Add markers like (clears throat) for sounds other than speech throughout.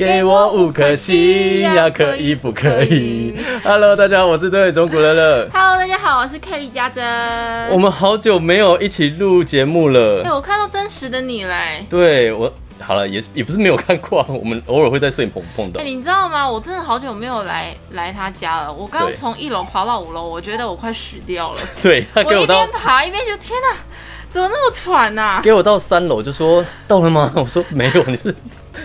给我五颗星呀，可以不可以？Hello，大家好，我是队中古乐乐。Hello，大家好，我是 Kelly 家珍。我们好久没有一起录节目哎、了。我看到真实的你嘞。对我好了，也也不是没有看过啊，我们偶尔会在摄影棚碰到哎、。你知道吗？我真的好久没有来来他家了。我刚对从一楼爬到五楼，我觉得我快死掉了。(laughs) 对他给我一边爬一边就天哪，怎么那么喘呐、啊？给我到三楼就说到了吗？(laughs) 我说没有，你是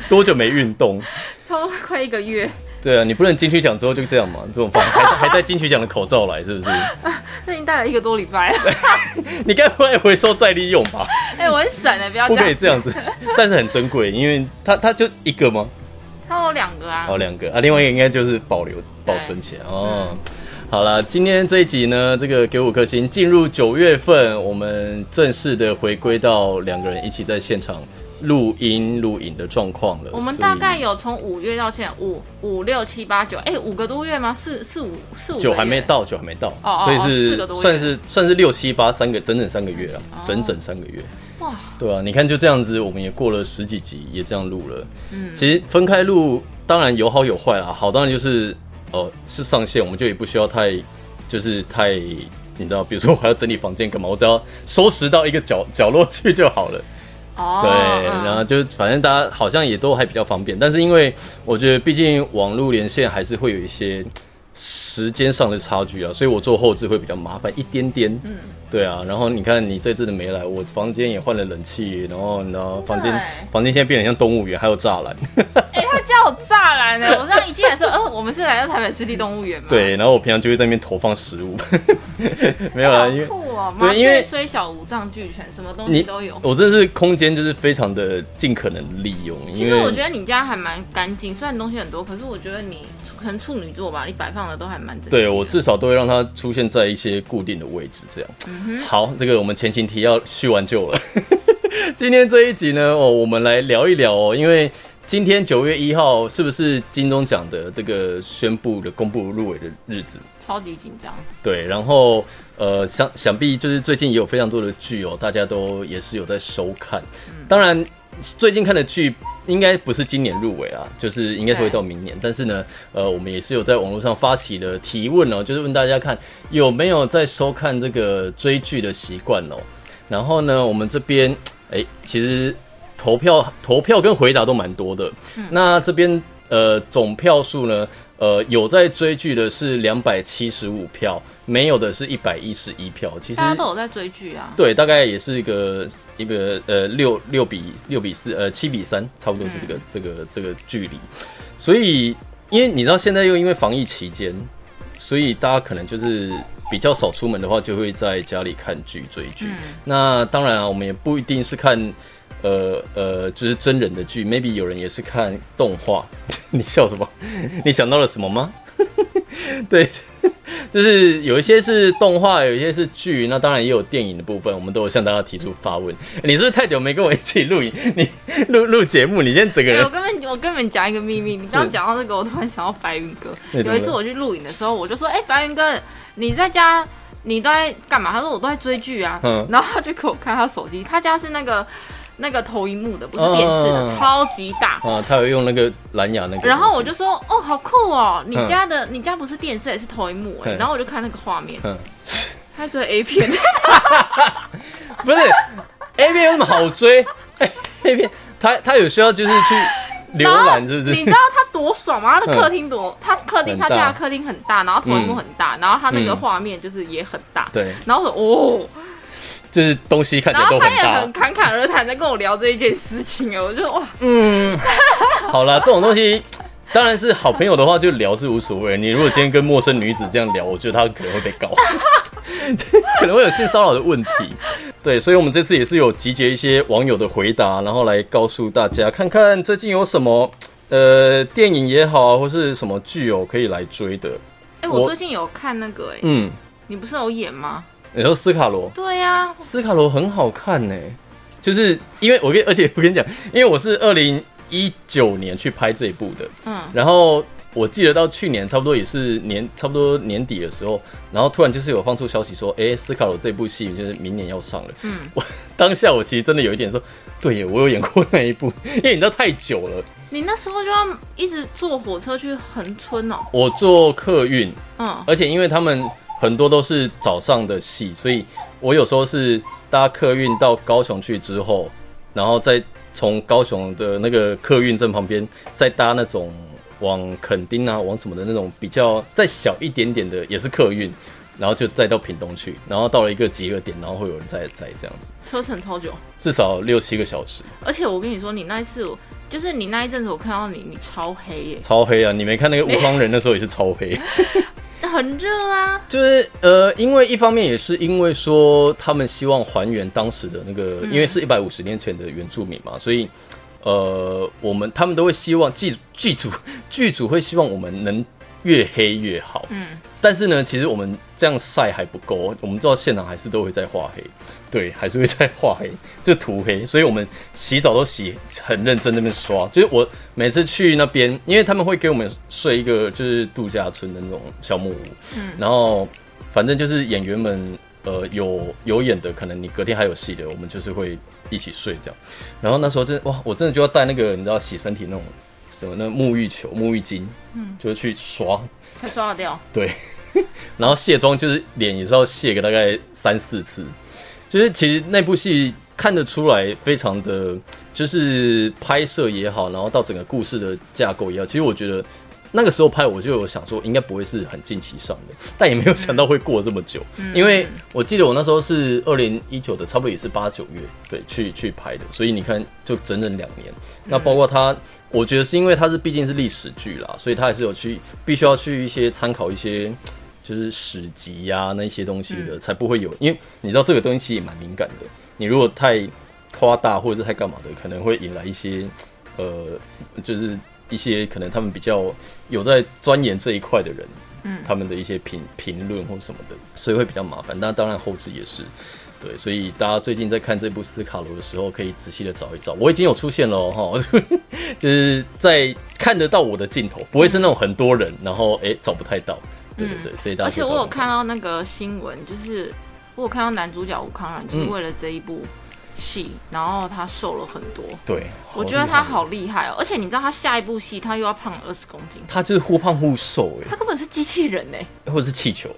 多久没运动？差不多快一个月，对啊，你不能金曲奖之后就这样嘛？这种方还还戴金曲奖的口罩来，是不是？(laughs) 这已经戴了一个多礼拜了。(laughs) 你该不会回收再利用吧？哎、我很省的，不要不。可以这样子，但是很珍贵，因为它它就一个吗？它有两个啊。哦，两个啊，另外一个应该就是保留保存起来哦。好了，今天这一集呢，这个给五颗星，进入九月份，我们正式的回归到两个人一起在现场录音录影的状况了。我们大概有从五月到现在五五六七八九，哎，五个多月吗？四四五四五个九还没到，九还没到，哦哦哦所以是算是算是六七八三个整整三个月啊，哦整整三个月。哇，对啊，你看就这样子，我们也过了十几集，也这样录了。嗯其实分开录当然有好有坏啦，好当然就是哦是上线，我们就也不需要太就是太你知道，比如说我还要整理房间干嘛，我只要收拾到一个角角落去就好了。哦，对，嗯然后就反正大家好像也都还比较方便，但是因为我觉得毕竟网络连线还是会有一些时间上的差距啊，所以我做后置会比较麻烦一点点。嗯，对啊，然后你看你这次的没来，我房间也换了冷气，然后你知道房间房间现在变得像动物园，还有栅栏。(laughs) 哎、他家有栅栏呢。我这样一进来说，哦，我们是来到台北湿地动物园吗？，对，然后我平常就会在那边投放食物，(laughs) 没有啦，因为酷哦，麻雀虽小五脏俱全，什么东西你都有。我真的是空间就是非常的尽可能利用，其实我觉得你家还蛮干净，虽然东西很多，可是我觉得你可能处女座吧，你摆放的都还蛮整齐。对我至少都会让它出现在一些固定的位置，这样。嗯好，这个我们前情提要叙完就了。(laughs) 今天这一集呢，哦，我们来聊一聊哦，因为今天九月一号是不是金钟奖的这个宣布的公布入围的日子？超级紧张。对，然后呃，想想必就是最近也有非常多的剧哦，大家都也是有在收看。当然，最近看的剧应该不是今年入围啊，就是应该会到明年。但是呢，呃，我们也是有在网络上发起的提问哦，就是问大家看有没有在收看这个追剧的习惯哦。然后呢，我们这边哎，其实投票投票跟回答都蛮多的。那这边呃总票数呢，呃有在追剧的是两百七十五票，没有的是一百一十一票。其实大家都有在追剧啊。对，大概也是一个一个呃六六比六比四呃七比三，差不多是这个、这个这个距离。所以因为你知道现在又因为防疫期间，所以大家可能就是比较少出门的话，就会在家里看剧追剧。那当然啊，我们也不一定是看。呃呃，就是真人的剧，maybe 有人也是看动画。(laughs) 你笑什么？(laughs) 你想到了什么吗？(laughs) 对，就是有一些是动画，有一些是剧，那当然也有电影的部分，我们都有向大家提出发问。你是不是太久没跟我一起录影？你录录节目，你现在整个对，人我根本我跟你们讲一个秘密，你刚刚讲到这个，我突然想到白云哥。有一次我去录影的时候，我就说：“哎、白云哥，你在家你都在干嘛？”他说：“我都在追剧啊。嗯然后他就给我看他手机，他家是那个那个投影幕的，不是电视的，嗯超级大。啊，他有用那个蓝牙那个，然后我就说：“哦，好酷哦！你嗯家的、你家不是电视，也是投影幕哎。”嗯然后我就看那个画面，嗯，他追 A 片，(laughs) 不是 A 片有什么好追？哎，A 片他他有需要就是去浏览，是不是？你知道他多爽吗？他的客厅多，他客厅他家的客厅很大，然后投影幕很大，然后他那个嗯画面就是也很大。对，然后我说哦，就是东西看起然来都很大后他也很。侃侃而谈在跟我聊这一件事情，我就哇，嗯，好啦，这种东西当然是好朋友的话就聊是无所谓。你如果今天跟陌生女子这样聊，我觉得她可能会被告，(laughs) 可能会有性骚扰的问题。对，所以我们这次也是有集结一些网友的回答，然后来告诉大家，看看最近有什么呃电影也好啊，或是什么剧哦可以来追的。哎、我我最近有看那个哎、嗯，你不是有演吗？你说斯卡罗，对呀、斯卡罗很好看呢，就是因为我跟而且我跟你讲，因为我是二零一九年去拍这一部的，嗯，然后我记得到去年差不多也是年差不多年底的时候，然后突然就是有放出消息说，哎、斯卡罗这部戏就是明年要上了。嗯，我 (laughs) 当下我其实真的有一点说，对耶，我有演过那一部，因为你知道太久了。你那时候就要一直坐火车去横村哦。我坐客运，嗯，而且因为他们很多都是早上的戏，所以我有时候是搭客运到高雄去之后，然后再从高雄的那个客运站旁边再搭那种往垦丁啊、往什么的那种比较再小一点点的，也是客运，然后就再到屏东去，然后到了一个集合点，然后会有人再载这样子，车程超久，至少六七个小时，而且我跟你说，你那一次我就是你那一阵子，我看到你，你超黑耶，超黑啊！你没看那个吴方人那时候也是超黑。(laughs) 很热啊。就是呃，因为一方面也是因为说他们希望还原当时的那个，因为是一百五十年前的原住民嘛，所以呃，我们他们都会希望剧剧组剧组会希望我们能越黑越好。嗯，但是呢，其实我们这样晒还不够，我们知道现场还是都会在画黑，对，还是会在画黑，就涂黑，所以我们洗澡都洗很认真那边刷。就是我每次去那边，因为他们会给我们睡一个就是度假村的那种小木屋，嗯然后反正就是演员们呃有有演的，可能你隔天还有戏的，我们就是会一起睡这样。然后那时候真哇，我真的就要带那个你知道洗身体那种什么那沐浴球、沐浴巾，嗯，就是去刷。才刷得掉。对，(laughs) 然后卸妆就是脸也是要卸个大概三四次，就是其实那部戏看得出来非常的，就是拍摄也好，然后到整个故事的架构也好，其实我觉得那个时候拍我就有想说应该不会是很近期上的，但也没有想到会过这么久，嗯因为我记得我那时候是二零一九的，差不多也是八九月对去去拍的，所以你看就整整两年，那包括他。我觉得是因为它是毕竟是历史剧啦，所以他还是有去必须要去一些参考一些就是史籍呀、那一些东西的，才不会有。因为你知道这个东西其实也蛮敏感的，你如果太夸大或者是太干嘛的，可能会引来一些呃，就是一些可能他们比较有在钻研这一块的人，嗯他们的一些评评论或什么的，所以会比较麻烦。那当然后置也是。对，所以大家最近在看这部斯卡罗的时候，可以仔细的找一找。我已经有出现了哦哈，(laughs) 就是在看得到我的镜头，不会是那种很多人，然后哎、找不太到。对对对，所以大家而且我有看到那个新闻，就是我有看到男主角吴康然，就是嗯为了这一部戏，然后他瘦了很多。对，我觉得他，好厉害哦，而且你知道他下一部戏他又要胖二十公斤，他就是忽胖忽瘦哎，他根本是机器人哎，或者是气球，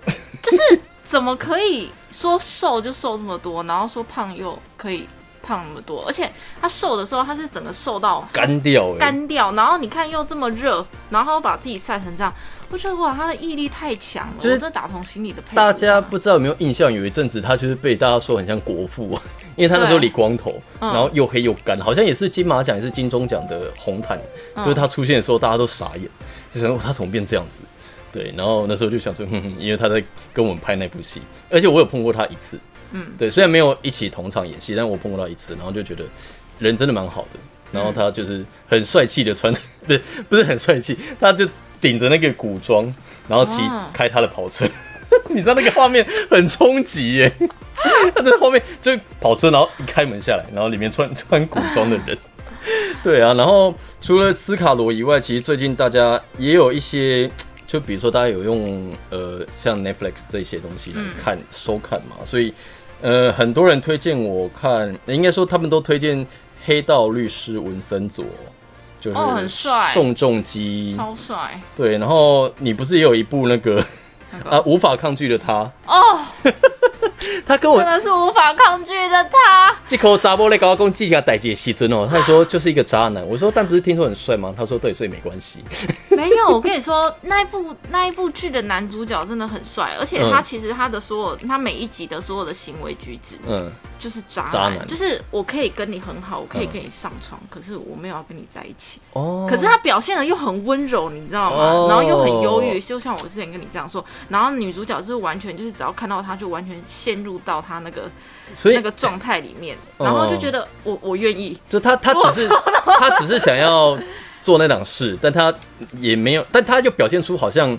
就是怎么可以说瘦就瘦这么多，然后说胖又可以胖那么多，而且他瘦的时候他是整个瘦到干掉哎，干掉，然后你看又这么热，然后把自己晒成这样，我觉得哇，他的毅力太强了，就是的打从心里的佩服大家不知道有没有印象，有一阵子他就是被大家说很像国父，因为他那时候理光头，嗯。然后又黑又干，好像也是金马奖也是金钟奖的红毯，嗯。就是他出现的时候大家都傻眼，就想说他怎么变这样子？对，然后那时候就想说，(laughs) 哼哼，因为他在跟我们拍那部戏，而且我有碰过他一次，嗯。对，虽然没有一起同场演戏，但我碰过他一次，然后就觉得人真的蛮好的，然后他就是很帅气的穿着，(laughs) 不是不是很帅气，他就顶着那个古装，然后骑哦。开他的跑车，(laughs) 你知道那个画面很冲击耶，(laughs) 他在后面就跑车，然后一开门下来，然后里面穿穿古装的人。(laughs) 对啊，然后除了斯卡罗以外，其实最近大家也有一些，就比如说大家有用呃像 Netflix 这些东西来嗯看、收看嘛，所以呃很多人推荐我看，应该说他们都推荐《黑道律师文森佐》，就是哦很帅。宋仲基，超帅，对，然后你不是也有一部那个啊无法抗拒的他，哦，(laughs) 他跟我真的是无法抗拒的他。这口杂波类高公记下逮起戏真哦，他说就是一个渣男，我说但不是听说很帅吗？他说对，所以没关系。没有，我跟你说，那一部那一部剧的男主角真的很帅，而且他嗯其实他的所有，他每一集的所有的行为举止嗯，就是渣男，渣男就是我可以跟你很好，我可以嗯跟你上床，可是我没有要跟你在一起。哦可是他表现的又很温柔，你知道吗？哦然后又很忧郁，就像我之前跟你这样说。然后女主角是完全就是只要看到他就完全陷入到他那个所以那个状态里面，哦然后就觉得我我愿意。就他他只是 (laughs) 他只是想要做那档事，但他也没有，但他就表现出好像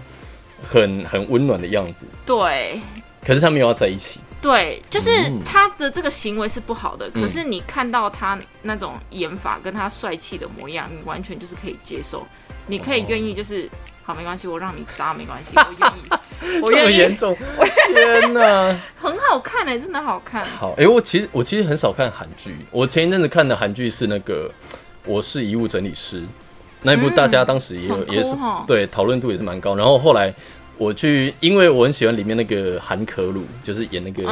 很很温暖的样子，对。可是他没有要在一起。对，就是嗯。他的这个行为是不好的，嗯。可是你看到他那种演法跟他帅气的模样，你完全就是可以接受，你可以愿意就是好，没关系，我让你扎，没关系，我愿意，(laughs) 我这么，严重，天哪！(laughs) 很好看哎、真的好看。好，哎、我其实我其实很少看韩剧，我前一阵子看的韩剧是那个《我是遗物整理师》，那一部大家当时也也是齁对讨论度也是蛮高。然后后来我去，因为我很喜欢里面那个韩可鲁，就是演那个、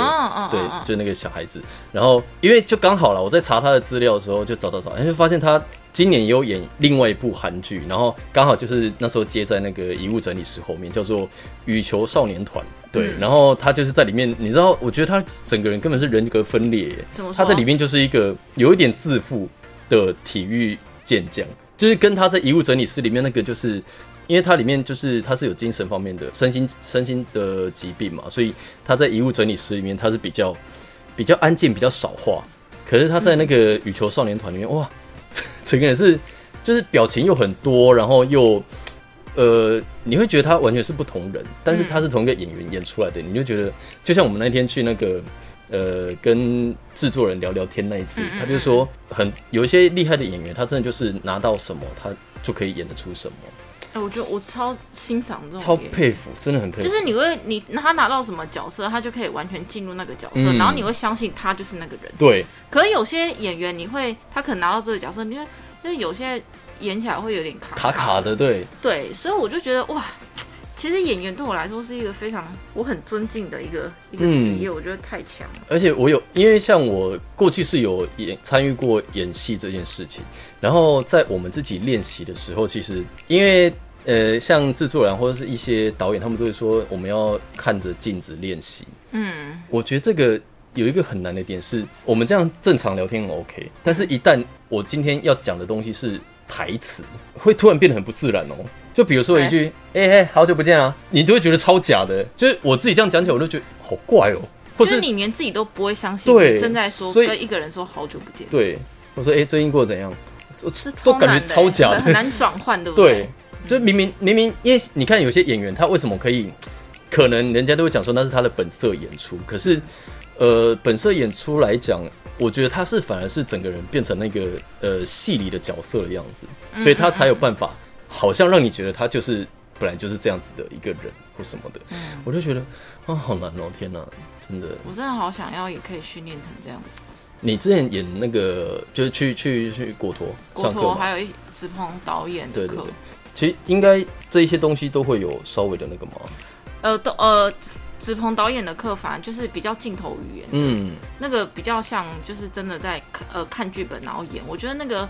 对就那个小孩子。然后因为就刚好了，我在查他的资料的时候就找找找，哎，就发现他今年也有演另外一部韩剧，然后刚好就是那时候接在那个遗物整理师后面，叫做《羽球少年团》。对，嗯然后他就是在里面，你知道，我觉得他整个人根本是人格分裂？他在里面就是一个有一点自负的体育健将，就是跟他在遗物整理师里面那个，就是因为他里面就是他是有精神方面的身心身心的疾病嘛，所以他在遗物整理师里面他是比较比较安静，比较少话。可是他在那个羽球少年团里面，哇，(laughs) 整个人是就是表情又很多，然后又呃，你会觉得他完全是不同人，但是他是同一个演员演出来的，你就觉得就像我们那天去那个呃跟制作人聊聊天那一次他就说很有一些厉害的演员，他真的就是拿到什么他就可以演得出什么，哎、我觉得我超欣赏这种超佩服，真的很佩服。就是你会你他拿到什么角色，他就可以完全进入那个角色，嗯然后你会相信他就是那个人。对，可是有些演员，你会他可能拿到这个角色，你会就是有些演起来会有点卡卡卡的，对，对，所以我就觉得哇，其实演员对我来说是一个非常我很尊敬的一个一个职嗯业，我觉得太强了。而且我有，因为像我过去是有演参与过演戏这件事情，然后在我们自己练习的时候，其实因为呃，像制作人或者是一些导演，他们都会说我们要看着镜子练习。嗯，我觉得这个有一个很难的点是，我们这样正常聊天很 OK，但是一旦我今天要讲的东西是台词，会突然变得很不自然哦。就比如说一句“哎、嘿，好久不见啊”，你就会觉得超假的。就是我自己这样讲起来，我都觉得好怪哦，或就是是你连自己都不会相信，对正在说所以跟一个人说好久不见，对，我说哎、最近过得怎样？我是都感觉超假的。很很难转换，对不对，就明明明明，因为你看有些演员他为什么可以，可能人家都会讲说那是他的本色演出，可是呃本色演出来讲，我觉得他是反而是整个人变成那个呃戏里的角色的样子，所以他才有办法，好像让你觉得他就是本来就是这样子的一个人或什么的，嗯我就觉得啊好难哦，天哪，真的。我真的好想要，也可以训练成这样子。你之前演那个就是去去去果陀国上课吗？托还有一直鹏导演的课对对对，其实应该这一些东西都会有稍微的那个嘛，呃，都呃，子鹏导演的课反而就是比较镜头语言，嗯，那个比较像就是真的在呃看剧本然后演，我觉得那个。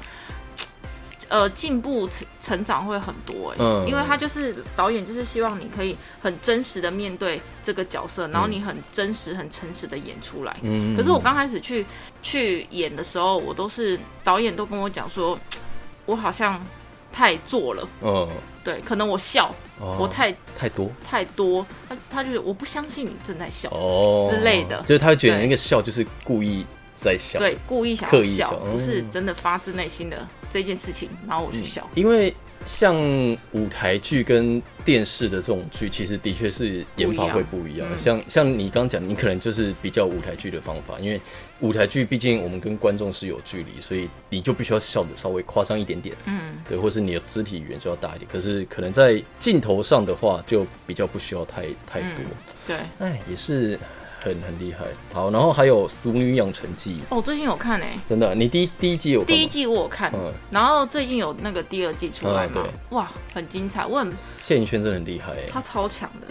呃，进步成成长会很多哎、嗯。因为他就是导演，就是希望你可以很真实的面对这个角色，然后你很真实、很诚实的演出来。嗯可是我刚开始去去演的时候，我都是导演都跟我讲说，(tsk) 我好像太做了，嗯，对，可能我笑，哦。我太太多。太多，他他就是我不相信你正在笑，哦。之类的。就是他会觉得那个笑就是故意在笑，对，故意想要笑，笑不是嗯真的发自内心的这件事情，然后我去笑。因为像舞台剧跟电视的这种剧，其实的确是演法会不一样。像像你刚讲，你可能就是比较舞台剧的方法，因为舞台剧毕竟我们跟观众是有距离，所以你就必须要笑的稍微夸张一点点，嗯，对，或是你的肢体语言就要大一点。可是可能在镜头上的话，就比较不需要太太多。对。哎、也是很很厉害。好，然后还有《俗女养成记哦，我最近有看诶、》，真的，你第一第一季有看第一季我有看，嗯然后最近有那个第二季出来嗯嘛，哇，很精彩，我很谢颖轩真的很厉害哎，他超强的。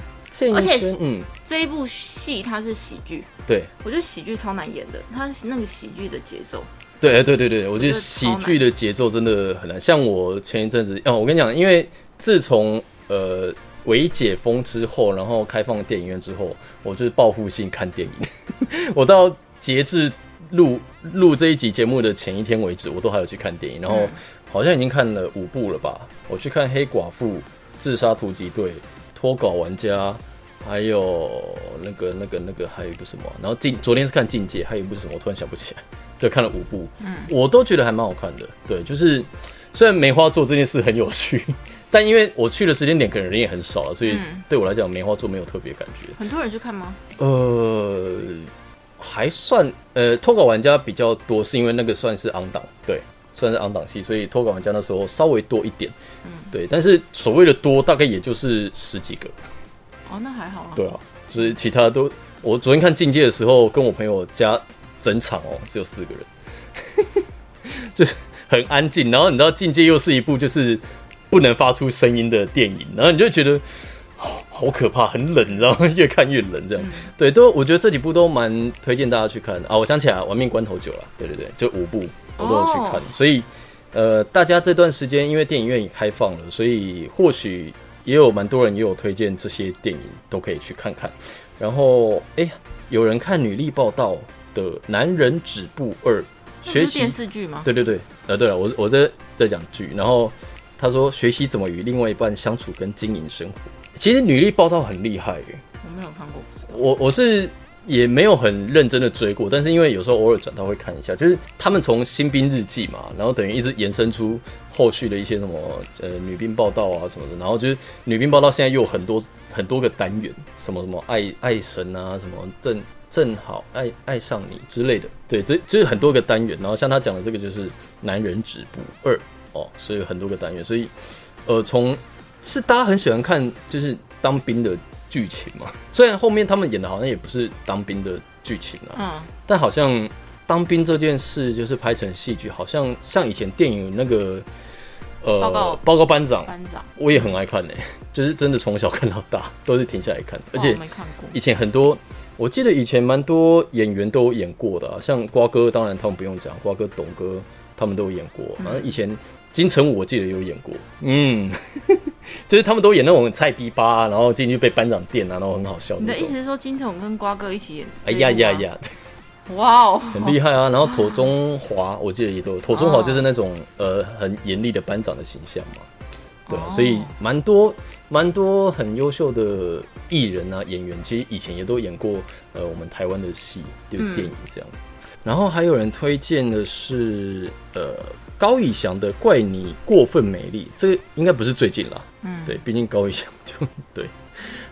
而且轩嗯，这一部戏它是喜剧，对。我觉得喜剧超难演的，它是那个喜剧的节奏，对，哎对对对，我觉得喜超剧的节奏真的很难。像我前一阵子，哦，我跟你讲，因为自从呃微解封之后，然后开放电影院之后，我就是报复性看电影。(laughs) 我到截至录录这一集节目的前一天为止，我都还有去看电影，然后嗯好像已经看了五部了吧。我去看《黑寡妇》《自杀突击队》《脱稿玩家》。还有那个、那个、那个，还有一部什么？然后进昨天是看《境界》，还有一部什么？我突然想不起来。(laughs) 对，看了五部，嗯我都觉得还蛮好看的。对，就是虽然梅花座这件事很有趣，但因为我去的时间点可能人也很少了，所以嗯对我来讲梅花座没有特别感觉。很多人去看吗？呃，还算呃，脱稿玩家比较多，是因为那个算是昂档，对，算是昂档戏，所以脱稿玩家那时候稍微多一点，对，但是所谓的多，大概也就是十几个，哦，那还好啊。对啊，就是其他都，我昨天看境界的时候，跟我朋友加整场哦，只有四个人，(laughs) 就是很安静。然后你知道境界又是一部就是不能发出声音的电影，然后你就觉得好好可怕，很冷，你知道吗？越看越冷，这样。对，都我觉得这几部都蛮推荐大家去看的啊。我想起来，《亡命关头九》了，对对对，就五部我都有去看，所以呃，大家这段时间因为电影院也开放了，所以或许也有蛮多人也有推荐这些电影，都可以去看看。然后，哎，有人看女力报道的《男人止步二》，学习电视剧吗？对对对，呃，对了，我我在在讲剧，然后他说学习怎么与另外一半相处跟经营生活。其实女力报道很厉害，我没有看过，不知道。我我是也没有很认真的追过，但是因为有时候偶尔转到会看一下，就是他们从新兵日记嘛，然后等于一直延伸出后续的一些什么呃女兵报道啊什么的，然后就是女兵报道现在又有很多很多个单元，什么什么爱爱神啊，什么正正好爱爱上你之类的，对，这就是很多个单元。然后像他讲的这个就是男人止步二哦，所以很多个单元，所以呃从。是大家很喜欢看，就是当兵的剧情嘛。(laughs) 虽然后面他们演的好像也不是当兵的剧情啊，嗯，但好像当兵这件事就是拍成戏剧，好像像以前电影那个呃报告报告班长班长，我也很爱看呢，(laughs) 就是真的从小看到大都是停下来看，(laughs) 而且没看过。以前很多，我记得以前蛮多演员都演过的，像瓜哥，当然他们不用讲，瓜哥、董哥他们都有演过。反正以前金城武我记得有演过，嗯。(laughs) 就是他们都演那种菜逼吧，然后进去被班长电啊，然后很好笑。你的意思是说金城武跟瓜哥一起演？哎呀呀呀！哇哦，很厉害啊！然后妥中华，我记得也都 (laughs) 妥中华就是那种呃很严厉的班长的形象嘛。对啊，所以蛮多蛮多很优秀的艺人啊演员，其实以前也都演过呃我们台湾的戏，就电影这样子。然后还有人推荐的是呃。高以翔的《怪你过分美丽》，这个应该不是最近啦。嗯，对，毕竟高以翔就对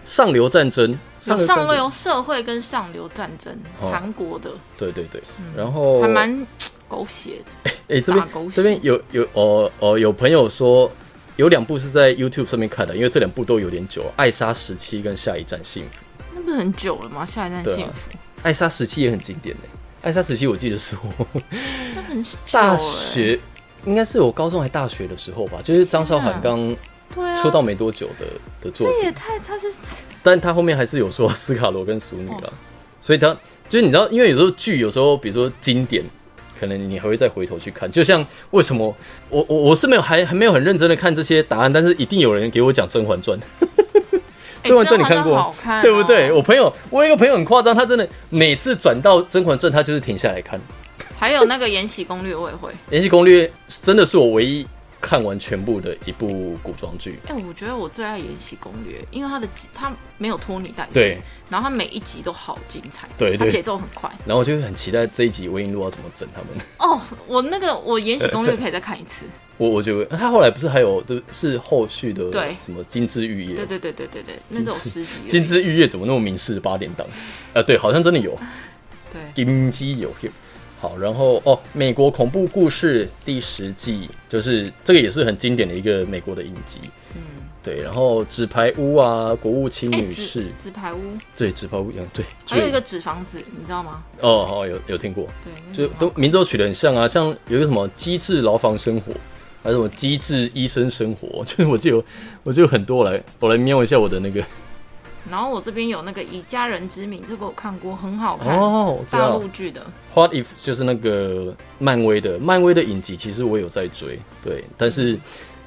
上流战争，上流社会跟上流战争，韩国的。对对对，然后还蛮狗血的。哎，这边这边有有哦哦，有朋友说有两部是在 YouTube 上面看的，因为这两部都有点久，《爱莎时期》跟《下一站幸福》。那不是很久了吗？《下一站幸福》《爱莎时期》也很经典诶，《爱莎时期》我记得是 (laughs) 大学。应该是我高中还大学的时候吧，就是张韶涵刚出道没多久的的作品。这也太他是，但他后面还是有说斯卡罗跟熟女了，所以他就是你知道，因为有时候剧有时候比如说经典，可能你还会再回头去看。就像为什么我我我是没有还还没有很认真的看这些答案，但是一定有人给我讲《甄嬛传》。《甄嬛传》你看过？对不对？我朋友，我有一个朋友很夸张，他真的每次转到《甄嬛传》，他就是停下来看。还有那个《延禧攻略》我也会，《延禧攻略》真的是我唯一看完全部的一部古装剧。哎，我觉得我最爱《延禧攻略》，因为它的它没有拖泥带水，对，然后它每一集都好精彩，对它，节奏很快。然后我就很期待这一集魏璎珞要怎么整他们。(laughs) 哦，我那个我《延禧攻略》可以再看一次。我我觉得他后来不是还有的是后续的对什么《金枝玉叶》？对对对对对对，那种诗集《金枝玉叶》怎么那么明示八点档？呃，对，好像真的有。对，金枝有有。好，然后哦，美国恐怖故事第十季，就是这个也是很经典的一个美国的影集。嗯，对，然后纸牌屋啊，国务卿女士，纸牌屋，对，纸牌屋一样，对，还有一个纸房子，你知道吗？哦，好，有有听过，对，就都名字都取得很像啊，像有一个什么机智牢房生活，还有什么机智医生生活，(laughs) 就是我就有我就有很多来，我来瞄一下我的那个。然后我这边有那个以家人之名，这个我看过，很好看哦，大陆剧的。What if 就是那个漫威的，漫威的影集，其实我有在追，对，但是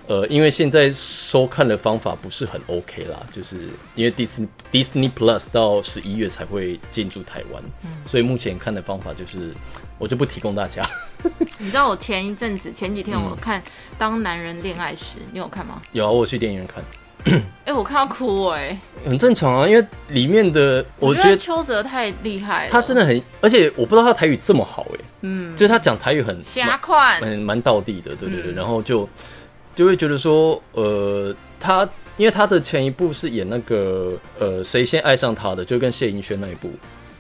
呃，因为现在收看的方法不是很 OK 啦，就是因为 Disney Disney Plus 到十一月才会进驻台湾，嗯，所以目前看的方法就是我就不提供大家。(laughs) 你知道我前一阵子前几天我看《当男人恋爱时》，你有看吗？有啊，我去电影院看。(coughs) 哎，我看到哭哎，很正常啊，因为里面的我觉得邱泽太厉害了，他真的很，而且我不知道他台语这么好哎，嗯，就是他讲台语很狭快，很蛮道地的，对对对，然后就就会觉得说，呃，他因为他的前一部是演那个呃谁先爱上他的，就跟谢盈萱那一部，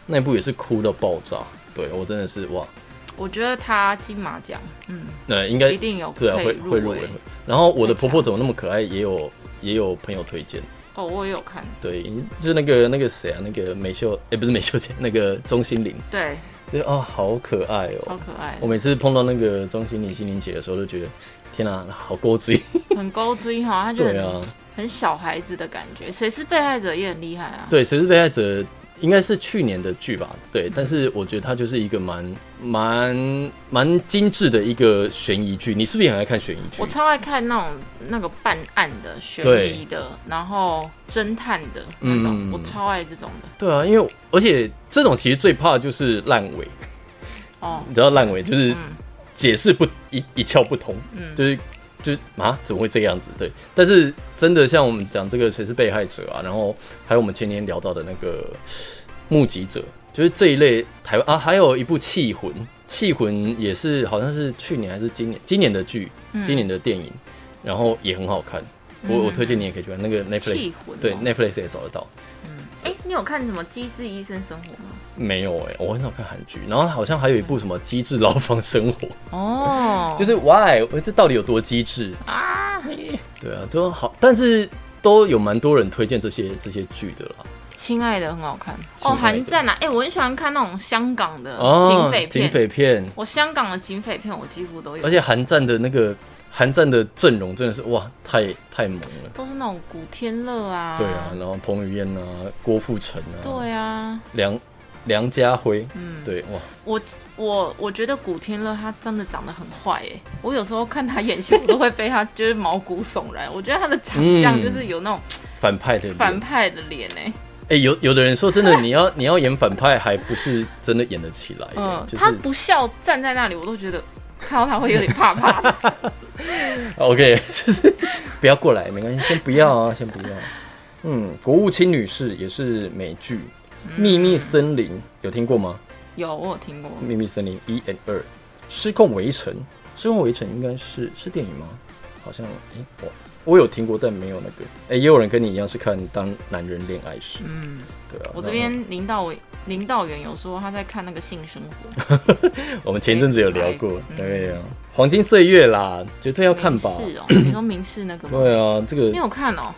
那一部也是哭到爆炸，对我真的是哇，我觉得他金马奖，嗯，呃，应该一定有对啊，会会入围。。然后我的婆婆怎么那么可爱，也有也有朋友推荐。哦，我也有看，对，就是那个那个谁啊，那个美秀，哎、不是美秀姐，那个钟欣凌，对，对啊，好可爱哦。好、可爱我，每次碰到那个钟欣凌、心凌姐的时候，都觉得天啊，好勾追。(laughs) 很勾追哈，她就很、啊，很小孩子的感觉。谁是被害者也很厉害啊。对，谁是被害者？应该是去年的剧吧，对，但是我觉得它就是一个蛮蛮蛮精致的一个悬疑剧。你是不是也很爱看悬疑剧我？超爱看那种那个办案的、悬疑的，然后侦探的那种，嗯我超爱这种的。对啊，因为而且这种其实最怕的就是烂尾，哦，你知道烂尾就是嗯解释不一一窍不通，嗯，就是就是啊，怎么会这个样子？对，但是真的像我们讲这个谁是被害者啊，然后还有我们前天聊到的那个目击者，就是这一类台湾啊，还有一部《气魂》，《气魂》也是好像是去年还是今年今年的剧，嗯今年的电影，然后也很好看。我我推荐你也可以去看那个 Netflix，对哦，Netflix 也找得到。哎、你有看什么《机智医生生活》吗？没有哎、我很少看韩剧，然后好像还有一部什么《机智牢房生活》，哦，(laughs) 就是 Why 这到底有多机智？啊，对啊，都好，但是都有蛮多人推荐这些这些剧的啦。亲爱的很好看。哦，亲爱的。韩战啊，哎、我很喜欢看那种香港的警匪片，警匪片，我香港的警匪片我几乎都有，而且韩战的那个韩战的阵容真的是哇，太太猛了。都是那种古天乐啊，对啊，然后彭于晏啊，郭富城啊，对啊，梁梁家辉，嗯，对哇，我我我觉得古天乐他真的长得很坏哎，我有时候看他演戏，我都会被他就是毛骨悚然。我觉得他的长相嗯就是有那种反派的脸。反派的脸哎，哎、有有的人说真的，你要你要演反派，还不是真的演得起来，嗯，就是他不笑站在那里，我都觉得看到他会有点怕怕的。(laughs) OK，就是不要过来，没关系，先不要啊，先不要。嗯，国务卿女士也是美剧《秘密森林》，有听过吗？有我有听过，《秘密森林》一 and 二，《失控围城》，《失控围城》应该是是电影吗？好像，诶、我我有听过，但没有那个。哎、也有人跟你一样是看《当男人恋爱时》，嗯，对啊。我这边领导委领导员有说他在看那个性生活，我们前一阵子有聊过，嗯对啊，黄金岁月啦，绝对要看吧。明示哦，你说明示那个吗？对啊，这个你有看哦？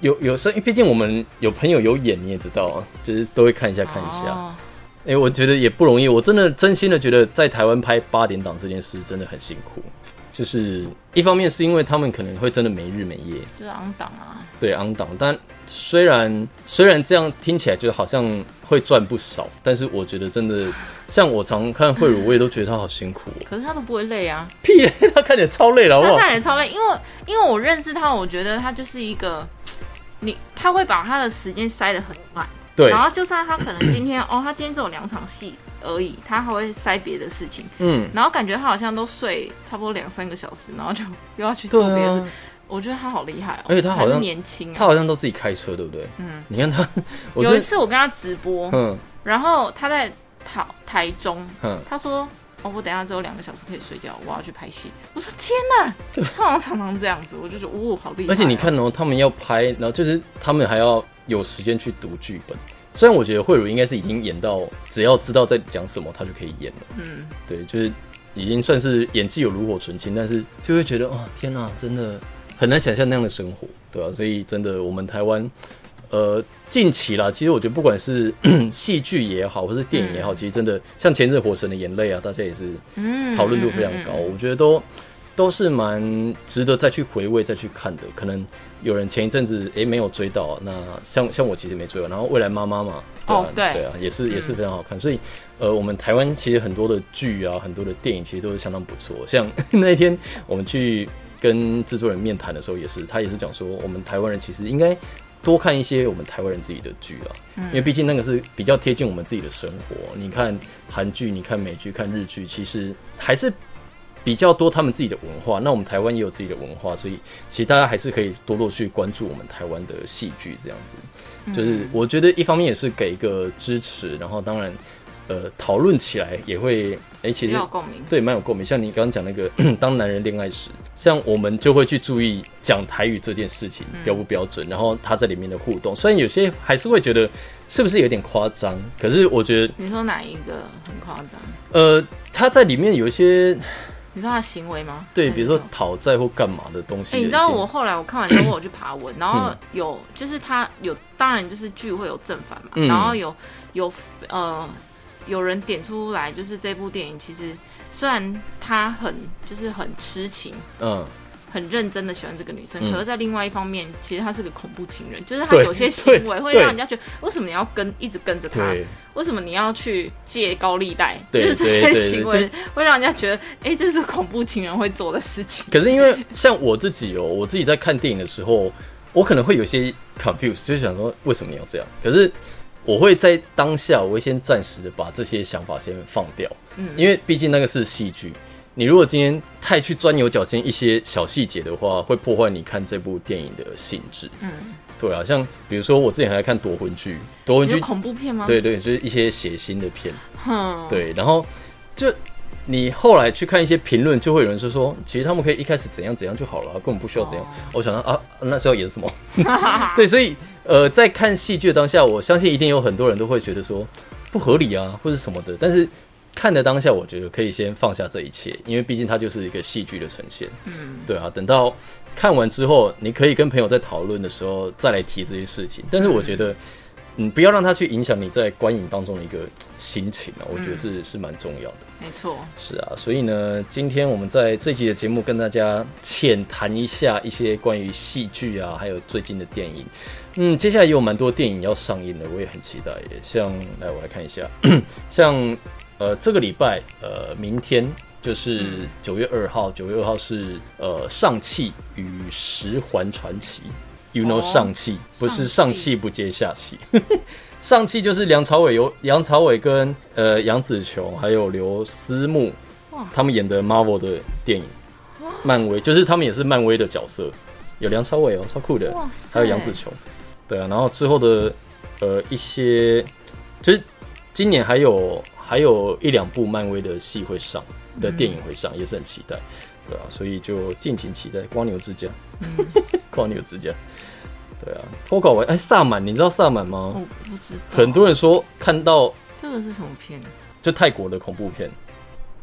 有有时候，因为毕竟我们有朋友有演，你也知道啊，就是都会看一下看一下。哦哎、我觉得也不容易，我真的真心的觉得在台湾拍八点档这件事真的很辛苦。就是一方面是因为他们可能会真的没日没夜，就是昂档啊，对昂档，但虽然虽然这样听起来就好像会赚不少，但是我觉得真的，像我常看慧茹，我也都觉得她好辛苦、哦。(laughs) 可是她都不会累啊。屁嘞，她看起来超累了，好不他好？看起来超累，因为因为我认识她，我觉得她就是一个，你她会把她的时间塞得很满，对然，后就算他可能今天哦，他今天只有两场戏而已，他还会塞别的事情，嗯，然后感觉他好像都睡差不多两三个小时，然后就又要去做别的事。啊，我觉得他好厉害哦，而且他好像还年轻啊。他好像都自己开车，对不对？嗯，你看他，有，一次我跟他直播，嗯然后他在台台中，嗯，他说：“哦，我等一下只有两个小时可以睡觉，我要去拍戏。”我说：“天哪！” (laughs) 他好像常常这样子，我就觉得，哦，好厉害哦、而且你看哦，他们要拍，然后就是他们还要有时间去读剧本。虽然我觉得慧茹应该是已经演到，只要知道在讲什么，她就可以演了。嗯，对，就是已经算是演技有炉火纯青，但是就会觉得，哇，天哪，真的很难想象那样的生活，对吧、所以真的，我们台湾，呃，近期啦，其实我觉得不管是 (clears throat) 戏剧也好，或是电影也好，嗯。其实真的像前阵《火神的眼泪》啊，大家也是嗯讨论度非常高，我觉得都都是蛮值得再去回味、再去看的。可能有人前一阵子诶没有追到，那像像我其实没追到，然后未来妈妈嘛，对啊、哦对啊，也是也是嗯非常好看。所以呃，我们台湾其实很多的剧啊，很多的电影其实都是相当不错。像 (laughs) 那一天我们去跟制作人面谈的时候，也是他也是讲说，我们台湾人其实应该。多看一些我们台湾人自己的剧啊，嗯因为毕竟那个是比较贴近我们自己的生活。你看韩剧，你看美剧，看日剧，其实还是比较多他们自己的文化。那我们台湾也有自己的文化，所以其实大家还是可以多多去关注我们台湾的戏剧这样子。就是我觉得一方面也是给一个支持，然后当然呃讨论起来也会哎、其实较有共鸣。对，蛮有共鸣。像你刚刚讲那个 (clears throat) 当男人恋爱时，像我们就会去注意讲台语这件事情嗯标不标准，然后他在里面的互动。虽然有些还是会觉得是不是有点夸张？可是我觉得，你说哪一个很夸张？呃，他在里面有一些你说他的行为吗？对，比如说讨债或干嘛的东西。你知道我后来我看完之后，我有去爬文，然后嗯有就是他有，当然就是剧会有正反嘛，嗯然后有有呃有人点出来，就是这部电影其实虽然他很就是很痴情。嗯，很认真的喜欢这个女生，嗯可是，在另外一方面，其实他是个恐怖情人，就是他有些行为会让人家觉得，为什么你要跟一直跟着他？为什么你要去借高利贷？就是这些行为会让人家觉得，哎、这是恐怖情人会做的事情。可是因为像我自己哦，我自己在看电影的时候，我可能会有些 confuse，就是想说为什么你要这样？可是我会在当下，我会先暂时的把这些想法先放掉，嗯，因为毕竟那个是戏剧。你如果今天太去钻牛角尖一些小细节的话，会破坏你看这部电影的性质。嗯，对啊，像比如说我之前还在看夺魂剧，夺魂剧恐怖片吗？，对对，就是一些血腥的片。哼，对，然后就你后来去看一些评论，就会有人说说，其实他们可以一开始怎样怎样就好了，根本不需要怎样。哦我想到啊，那是要演什么？(laughs) 对，所以呃，在看戏剧的当下，我相信一定有很多人都会觉得说不合理啊，或者什么的。但是看的当下，我觉得可以先放下这一切，因为毕竟它就是一个戏剧的呈现。嗯，对啊，等到看完之后，你可以跟朋友在讨论的时候再来提这些事情。但是我觉得，嗯，不要让它去影响你在观影当中的一个心情啊，我觉得是、是蛮重要的。没错，是啊，所以呢，今天我们在这集的节目跟大家浅谈一下一些关于戏剧啊，还有最近的电影。嗯，接下来也有蛮多电影要上映的，我也很期待耶。像，来我来看一下，(coughs) 像呃这个礼拜呃明天就是九月二号，九月二号是呃上汽与十环传奇。You know 哦上汽不是上气不接下气，(laughs) 上汽就是梁朝伟有梁朝伟跟呃杨紫琼还有刘思慕，他们演的 Marvel 的电影，漫威就是他们也是漫威的角色，有梁朝伟哦，超酷的，还有杨紫琼，对啊，然后之后的呃一些，就是今年还有还有一两部漫威的戏会上的电影会上，也是很期待，对啊，所以就敬请期待光牛之家，光牛之家，(laughs) 对啊，脱稿完哎萨满，你知道萨满吗？我不知道，很多人说看到这个是什么片？就泰国的恐怖片，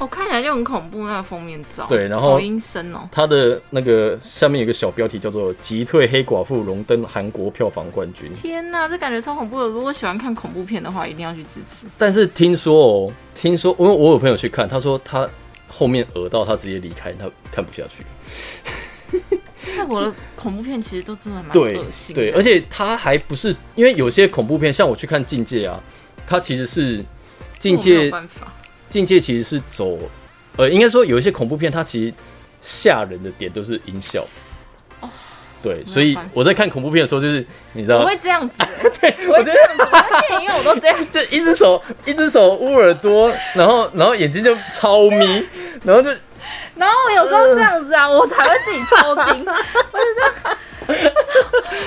哦，看起来就很恐怖，那个封面照，对然后好阴森哦，它的那个下面有个小标题叫做“击退黑寡妇，荣登韩国票房冠军”。天哪，这感觉超恐怖的。如果喜欢看恐怖片的话，一定要去支持。但是听说哦，听说因为我有朋友去看，他说他后面讹到他直接离开，他看不下去。泰国的恐怖片其实都真的蛮对恶心的，对，而且他还不是因为有些恐怖片，像我去看《境界》啊，它其实是《境界》，《。境界》其实是走，呃，应该说有一些恐怖片，它其实吓人的点都是音效。对，所以我在看恐怖片的时候，就是你知道我，会这样子、(laughs) 欸，对我会这样子，我在电影院我都这样。(laughs) 就一只手一只手捂耳朵，然后然后眼睛就超眯，(laughs) 然后就然后我有时候这样子啊，我才会自己抽筋，我是这样，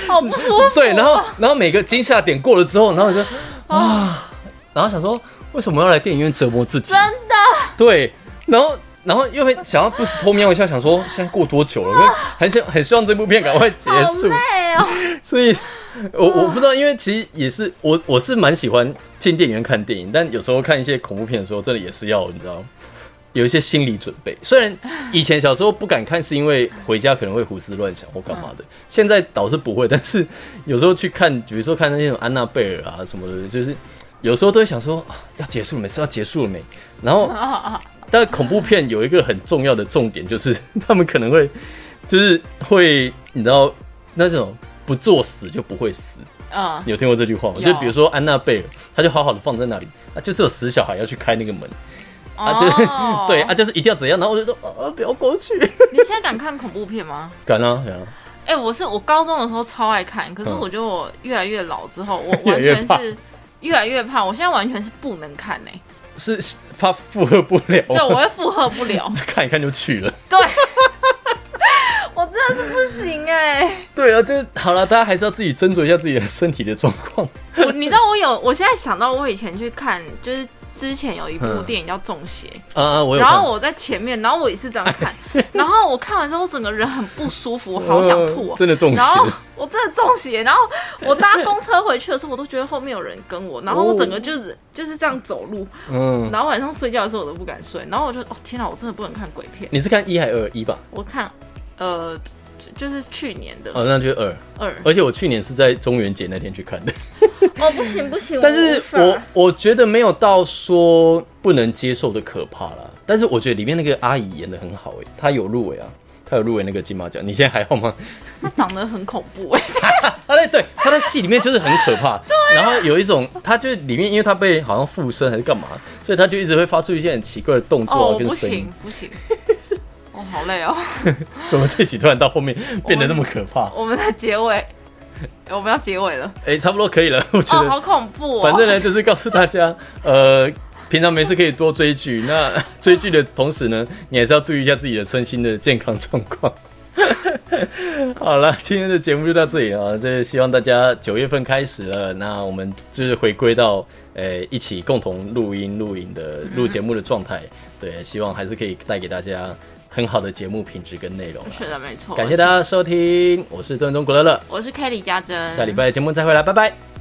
好不舒服哦、对，然后然后每个惊吓点过了之后，然后我就啊，然后想说为什么要来电影院折磨自己？真的对，然后然后又会想要不时偷瞄一下，想说现在过多久了？(laughs) 因为很想很希望这部片赶快结束，累哦。(laughs) 所以我我不知道，因为其实也是我我是蛮喜欢进电影院看电影，但有时候看一些恐怖片的时候，真的也是要你知道。有一些心理准备，虽然以前小时候不敢看，是因为回家可能会胡思乱想或干嘛的，现在倒是不会。但是有时候去看，比如说看那种安娜贝尔啊什么的，就是有时候都会想说、啊要结束了没？是要结束了没？然后 (laughs) 但恐怖片有一个很重要的重点，就是 (laughs) 他们可能会，就是会，你知道那种不作死就不会死。啊，你有听过这句话吗？就比如说安娜贝尔，他就好好的放在那里，啊，就是有死小孩要去开那个门，啊，就是、哦 (laughs) 对啊，。就是一定要怎样，然后我就说，呃，不要过去。你现在敢看恐怖片吗？敢啊，敢啊，哎、我是我高中的时候超爱看，可是嗯我觉得我越来越老之后，我完全是越来越胖。我现在完全是不能看呢、是是怕负荷不了，对，我会负荷不了。(laughs) 看一看就去了。对，(laughs) 我真的是不行哎、对啊，就是好了，大家还是要自己斟酌一下自己的身体的状况。我你知道我有，我现在想到我以前去看，就是之前有一部嗯电影叫《中邪》，啊啊，我有。然后我在前面，然后我也是这样看，(laughs) 然后我看完之后，我整个人很不舒服，我好想吐、呃哦。真的中邪然。后我真的中邪，然后我搭公车回去的时候，我都觉得后面有人跟我，然后我整个就是就是这样走路，嗯，然后晚上睡觉的时候我都不敢睡，然后我就哦天哪，我真的不能看鬼片。你是看一还是二？一吧？我看呃就就是去年的哦，那就是二。二，而且我去年是在中元节那天去看的，哦不行不行，(laughs) 但是我我觉得没有到说不能接受的可怕啦。但是我觉得里面那个阿姨演的很好诶，她有入围啊，她有入围那个金马奖。你现在还好吗？她长得很恐怖哎、(laughs) 啊，对对，她在戏里面就是很可怕。(laughs) 然后有一种，她就里面因为她被好像附身还是干嘛，所以她就一直会发出一些很奇怪的动哦作跟声音行。不行，哦好累哦。(laughs) 怎么这集突然到后面变得那么可怕？我们的结尾，我们要结尾了哎、差不多可以了，我觉哦，得。好恐怖哦。反正呢，就是告诉大家，呃，平常没事可以多追剧。那 (laughs) 追剧的同时呢，你还是要注意一下自己的身心的健康状况。(laughs) 好了，今天的节目就到这里啊。这希望大家九月份开始了，那我们就是回归到呃一起共同录音、录影的录节目的状态。对，希望还是可以带给大家很好的节目品质跟内容啊。是的，没错。感谢大家收听，我是郑中国乐乐，我是 Kelly 家珍，下礼拜节目再回来，拜拜。